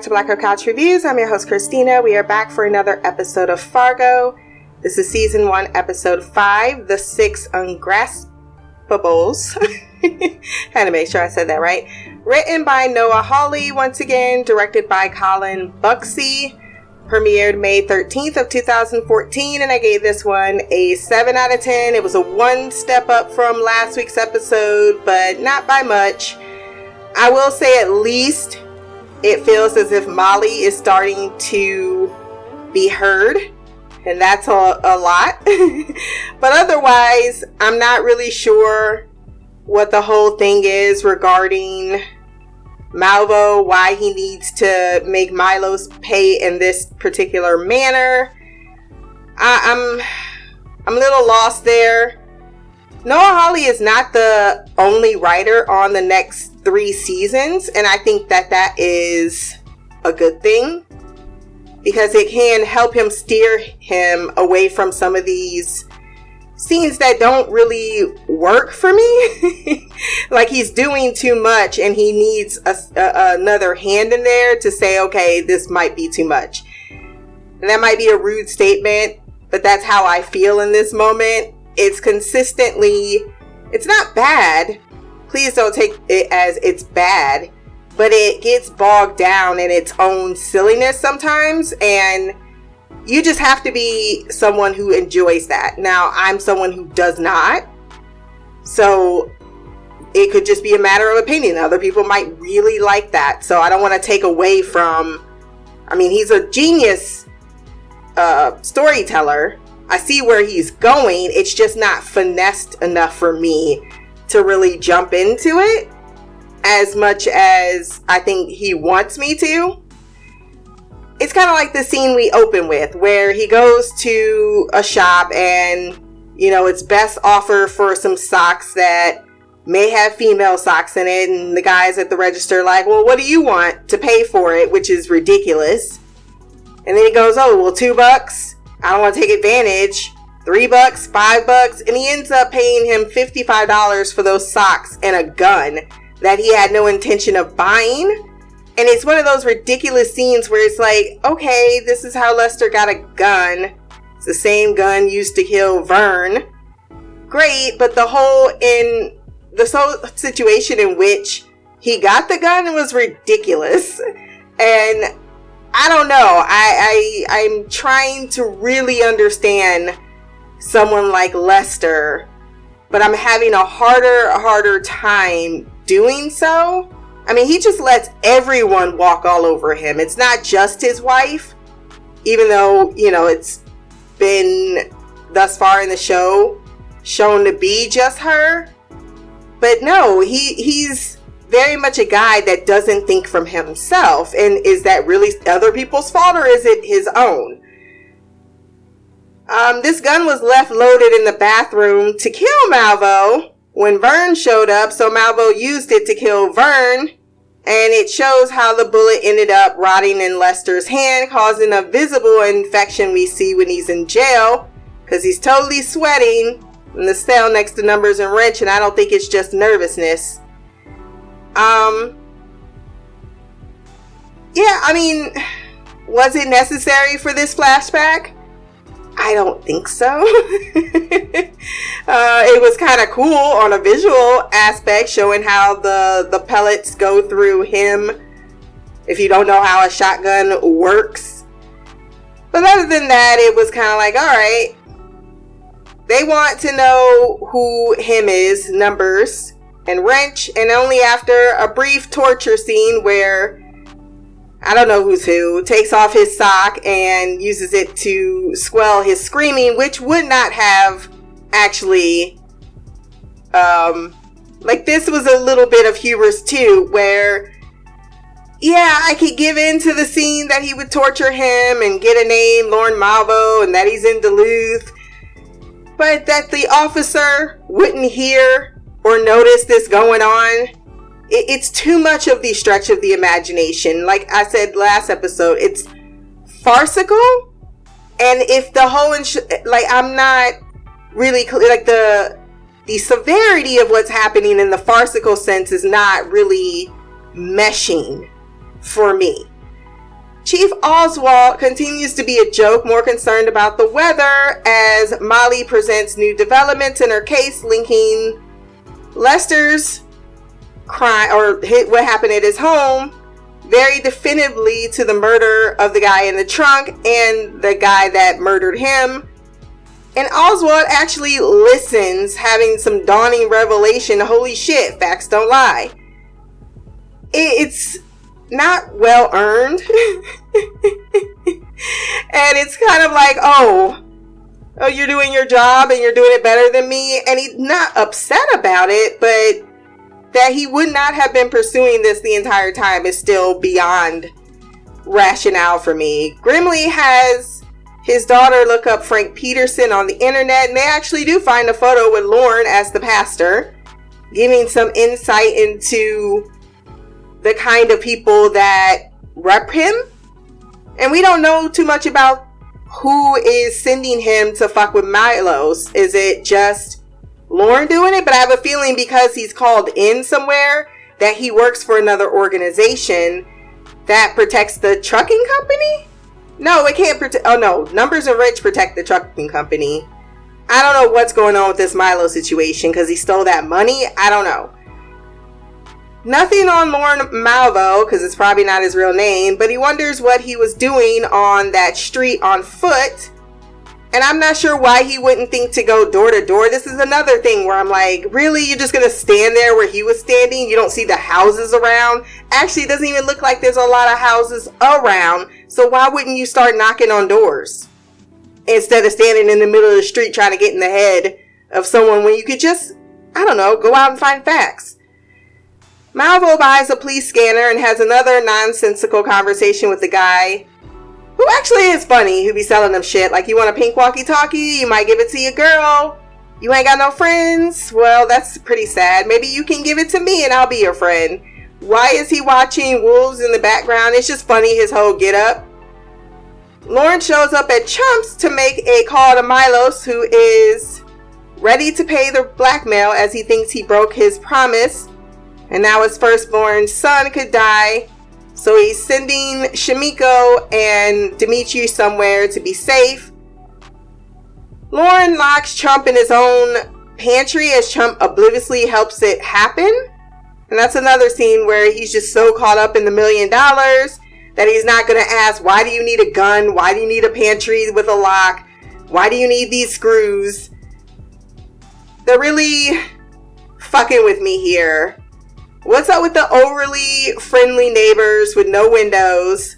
back to Black Girl Couch Reviews. I'm your host, Christina. We are back for another episode of Fargo. This is season one, episode five, The Six Ungraspables. Had to make sure I said that right. Written by Noah Hawley, once again, directed by Colin Bucksey. Premiered May 13th of 2014, and I gave this one a 7 out of 10. It was a one step up from last week's episode, but not by much. I will say at least it feels as if Molly is starting to be heard, and that's a, a lot. but otherwise, I'm not really sure what the whole thing is regarding Malvo, why he needs to make Milos pay in this particular manner. I, I'm I'm a little lost there. Noah Hawley is not the only writer on the next three seasons, and I think that that is a good thing because it can help him steer him away from some of these scenes that don't really work for me. like he's doing too much and he needs a, a, another hand in there to say, okay, this might be too much. And that might be a rude statement, but that's how I feel in this moment. It's consistently, it's not bad, please don't take it as it's bad, but it gets bogged down in its own silliness sometimes. And you just have to be someone who enjoys that. Now, I'm someone who does not. So it could just be a matter of opinion. Other people might really like that. So I don't want to take away from. I mean, he's a genius uh, storyteller. I see where he's going. It's just not finessed enough for me to really jump into it as much as I think he wants me to. It's kind of like the scene we open with where he goes to a shop and, you know, it's best offer for some socks that may have female socks in it. And the guys at the register, like, well, what do you want to pay for it? Which is ridiculous. And then he goes, oh, well, two bucks. I don't want to take advantage three bucks, five bucks, and he ends up paying him $55 for those socks and a gun that he had no intention of buying. And it's one of those ridiculous scenes where it's like, okay, this is how Lester got a gun. It's the same gun used to kill Vern. Great, but the whole in the whole situation in which he got the gun was ridiculous. And I don't know. I, I I'm trying to really understand someone like Lester, but I'm having a harder, harder time doing so. I mean, he just lets everyone walk all over him. It's not just his wife, even though, you know, it's been thus far in the show shown to be just her. But no, he he's very much a guy that doesn't think from himself. And is that really other people's fault or is it his own? Um, this gun was left loaded in the bathroom to kill Malvo when Vern showed up, so Malvo used it to kill Vern. And it shows how the bullet ended up rotting in Lester's hand, causing a visible infection we see when he's in jail, because he's totally sweating in the cell next to Numbers and Wrench, and I don't think it's just nervousness. Um, yeah, I mean, was it necessary for this flashback? I don't think so. uh, it was kind of cool on a visual aspect, showing how the the pellets go through him. If you don't know how a shotgun works, but other than that, it was kind of like, all right. They want to know who him is, numbers, and wrench, and only after a brief torture scene where I don't know who's who, takes off his sock and uses it to squell his screaming, which would not have actually, um, like this was a little bit of hubris too, where, yeah, I could give in to the scene that he would torture him and get a name, Lorne Malvo, and that he's in Duluth, but that the officer wouldn't hear or notice this going on it, it's too much of the stretch of the imagination. Like I said last episode, it's farcical. And if the whole, ins- like, I'm not really like the, the severity of what's happening in the farcical sense is not really meshing for me. Chief Oswalt continues to be a joke, more concerned about the weather as Molly presents new developments in her case linking Lester's crime or hit what happened at his home very definitively to the murder of the guy in the trunk and the guy that murdered him. And Oswalt actually listens, having some dawning revelation. Holy shit, facts don't lie. It's not well earned. and it's kind of like, oh, oh, you're doing your job and you're doing it better than me. And he's not upset about it, but that he would not have been pursuing this the entire time is still beyond rationale for me. Grimly has his daughter look up Frank Peterson on the internet, and they actually do find a photo with Lorne as the pastor, giving some insight into the kind of people that rep him. And we don't know too much about who is sending him to fuck with Milos. Is it just Lorne doing it? But I have a feeling because he's called in somewhere that he works for another organization that protects the trucking company? No, it can't protect. Oh no, Numbers and Rich protect the trucking company. I don't know what's going on with this Milo situation because he stole that money. I don't know. Nothing on Lorne Malvo, because it's probably not his real name, but he wonders what he was doing on that street on foot. And I'm not sure why he wouldn't think to go door to door. This is another thing where I'm like, really? You're just going to stand there where he was standing? You don't see the houses around? Actually, it doesn't even look like there's a lot of houses around. So why wouldn't you start knocking on doors? Instead of standing in the middle of the street trying to get in the head of someone when you could just, I don't know, go out and find facts. Malvo buys a police scanner and has another nonsensical conversation with the guy who actually is funny who be selling them shit. Like, you want a pink walkie talkie? You might give it to your girl. You ain't got no friends? Well, that's pretty sad. Maybe you can give it to me and I'll be your friend. Why is he watching wolves in the background? It's just funny, his whole get up. Lorne shows up at Chumph's to make a call to Milos, who is ready to pay the blackmail as he thinks he broke his promise and now his firstborn son could die. So he's sending Shimiko and Dimitri somewhere to be safe. Lorne locks Chumph in his own pantry as Chumph obliviously helps it happen. And that's another scene where he's just so caught up in the million dollars that he's not going to ask, why do you need a gun? Why do you need a pantry with a lock? Why do you need these screws? They're really fucking with me here. What's up with the overly friendly neighbors with no windows?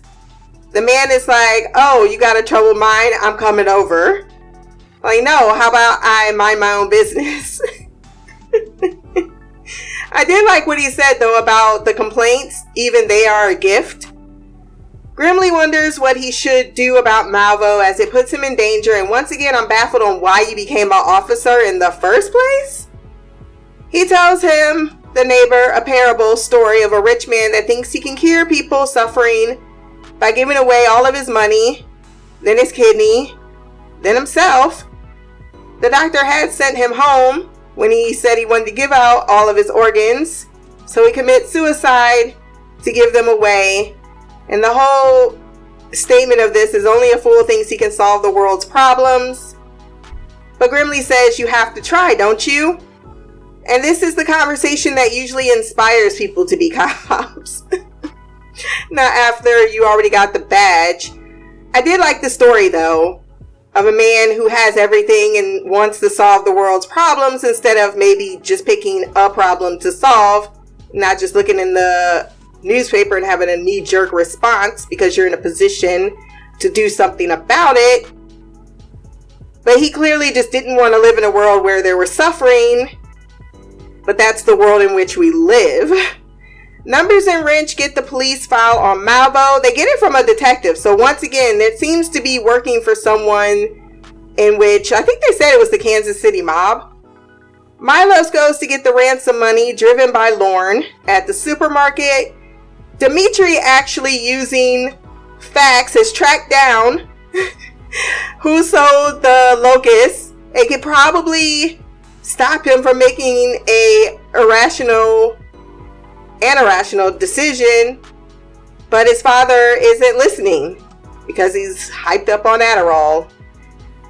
The man is like, Oh, you got a troubled mind? I'm coming over. Like, no, how about I mind my own business? I did like what he said though about the complaints, even they are a gift. Grimly wonders what he should do about Malvo as it puts him in danger, and once again, I'm baffled on why you became an officer in the first place. He tells him the neighbor a parable story of a rich man that thinks he can cure people suffering by giving away all of his money, then his kidney, then himself. The doctor had sent him home when he said he wanted to give out all of his organs, so he commits suicide to give them away. And the whole statement of this is only a fool thinks he can solve the world's problems. But Grimly says you have to try, don't you? And this is the conversation that usually inspires people to be cops. Not after you already got the badge. I did like the story though of a man who has everything and wants to solve the world's problems instead of maybe just picking a problem to solve, not just looking in the newspaper and having a knee jerk response because you're in a position to do something about it. But he clearly just didn't want to live in a world where there was suffering but that's the world in which we live. Numbers and Wrench get the police file on Malvo. They get it from a detective. So once again, it seems to be working for someone in which I think they said it was the Kansas City mob. Milos goes to get the ransom money driven by Lorne at the supermarket. Dimitri actually using facts has tracked down who sold the locust. It could probably stop him from making a irrational and irrational decision. But his father isn't listening because he's hyped up on Adderall.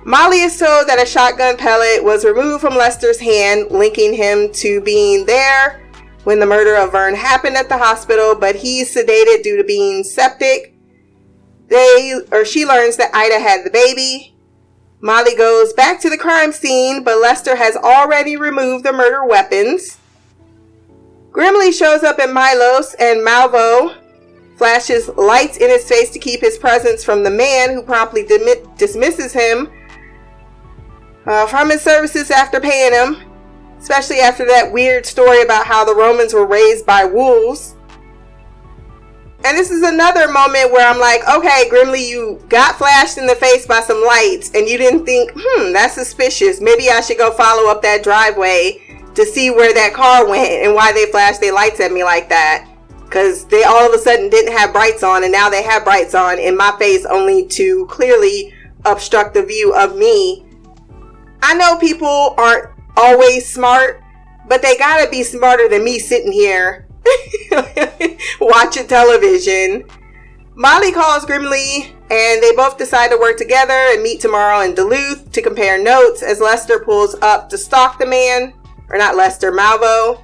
Molly is told that a shotgun pellet was removed from Lester's hand, linking him to being there when the murder of Vern happened at the hospital, but he's sedated due to being septic. They or she learns that Ida had the baby. Molly goes back to the crime scene, but Lester has already removed the murder weapons. Grimly shows up at Milos and Malvo flashes lights in his face to keep his presence from the man who promptly dismisses him uh, from his services after paying him, especially after that weird story about how the Romans were raised by wolves. And this is another moment where I'm like, okay, Grimly, you got flashed in the face by some lights and you didn't think, hmm, that's suspicious. Maybe I should go follow up that driveway to see where that car went and why they flashed their lights at me like that. Because they all of a sudden didn't have brights on and now they have brights on in my face only to clearly obstruct the view of me. I know people aren't always smart, but they gotta be smarter than me sitting here watching television. Molly calls Grimly and they both decide to work together and meet tomorrow in Duluth to compare notes as Lester pulls up to stalk the man. Or not Lester, Malvo.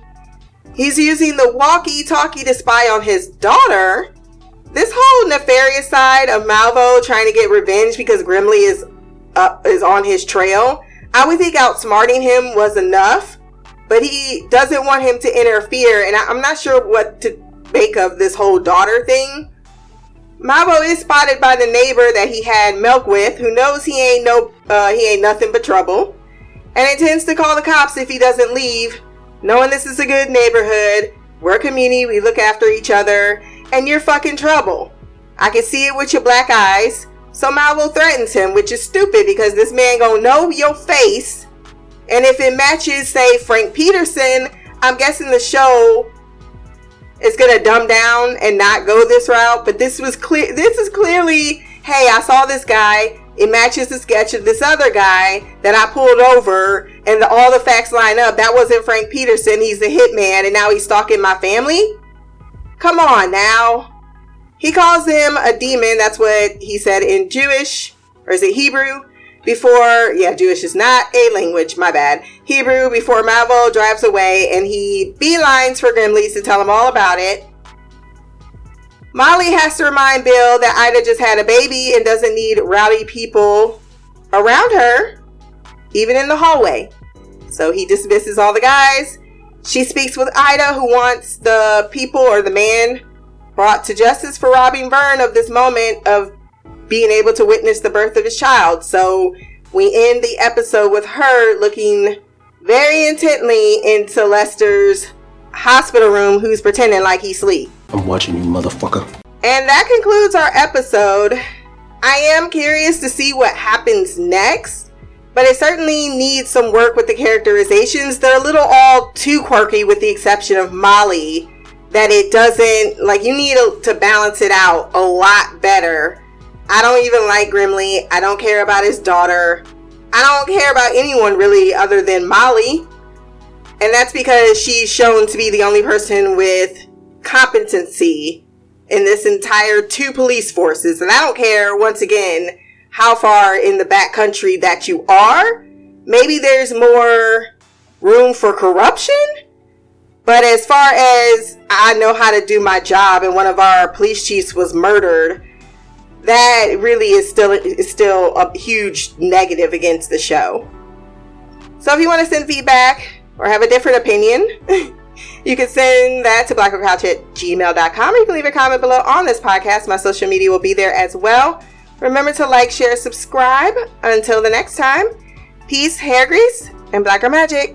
He's using the walkie talkie to spy on his daughter. This whole nefarious side of Malvo trying to get revenge because Grimly is uh, is on his trail. I would think outsmarting him was enough, but he doesn't want him to interfere, and I, am not sure what to make of this whole daughter thing. Malvo is spotted by the neighbor that he had milk with, who knows he ain't no uh, he ain't nothing but trouble, and intends to call the cops if he doesn't leave, knowing this is a good neighborhood. We're a community, we look after each other, and you're fucking trouble. I can see it with your black eyes. So Malvo threatens him, which is stupid because this man gonna know your face. And if it matches, say, Frank Peterson, I'm guessing the show is gonna dumb down and not go this route. But this was clear. This is clearly, hey, I saw this guy. It matches the sketch of this other guy that I pulled over, and the, all the facts line up. That wasn't Frank Peterson. He's a hitman, and now he's stalking my family. Come on now. He calls him a demon. That's what he said in Jewish, or is it Hebrew? Before, yeah, Jewish is not a language, my bad. Hebrew, before Malvo drives away and he beelines for Grimly to tell him all about it. Molly has to remind Bill that Ida just had a baby and doesn't need rowdy people around her, even in the hallway. So he dismisses all the guys. She speaks with Ida, who wants the people or the man brought to justice for robbing Vern of this moment of being able to witness the birth of his child. So we end the episode with her looking very intently into Lester's hospital room, who's pretending like he's asleep. I'm watching you, motherfucker. And that concludes our episode. I am curious to see what happens next, but it certainly needs some work with the characterizations. They're a little all too quirky, with the exception of Molly that it doesn't like you need to balance it out a lot better. I don't even like Grimly. I don't care about his daughter. I don't care about anyone really other than Molly. And that's because she's shown to be the only person with competency in this entire two police forces. And I don't care, once again, how far in the back country that you are. Maybe there's more room for corruption but as far as I know how to do my job, and one of our police chiefs was murdered, that really is still is still a huge negative against the show. So if you want to send feedback or have a different opinion, you can send that to blackgirlcouch at gmail.com or you can leave a comment below on this podcast. My social media will be there as well. Remember to like, share, subscribe. Until the next time, peace, hair grease, and blacker magic.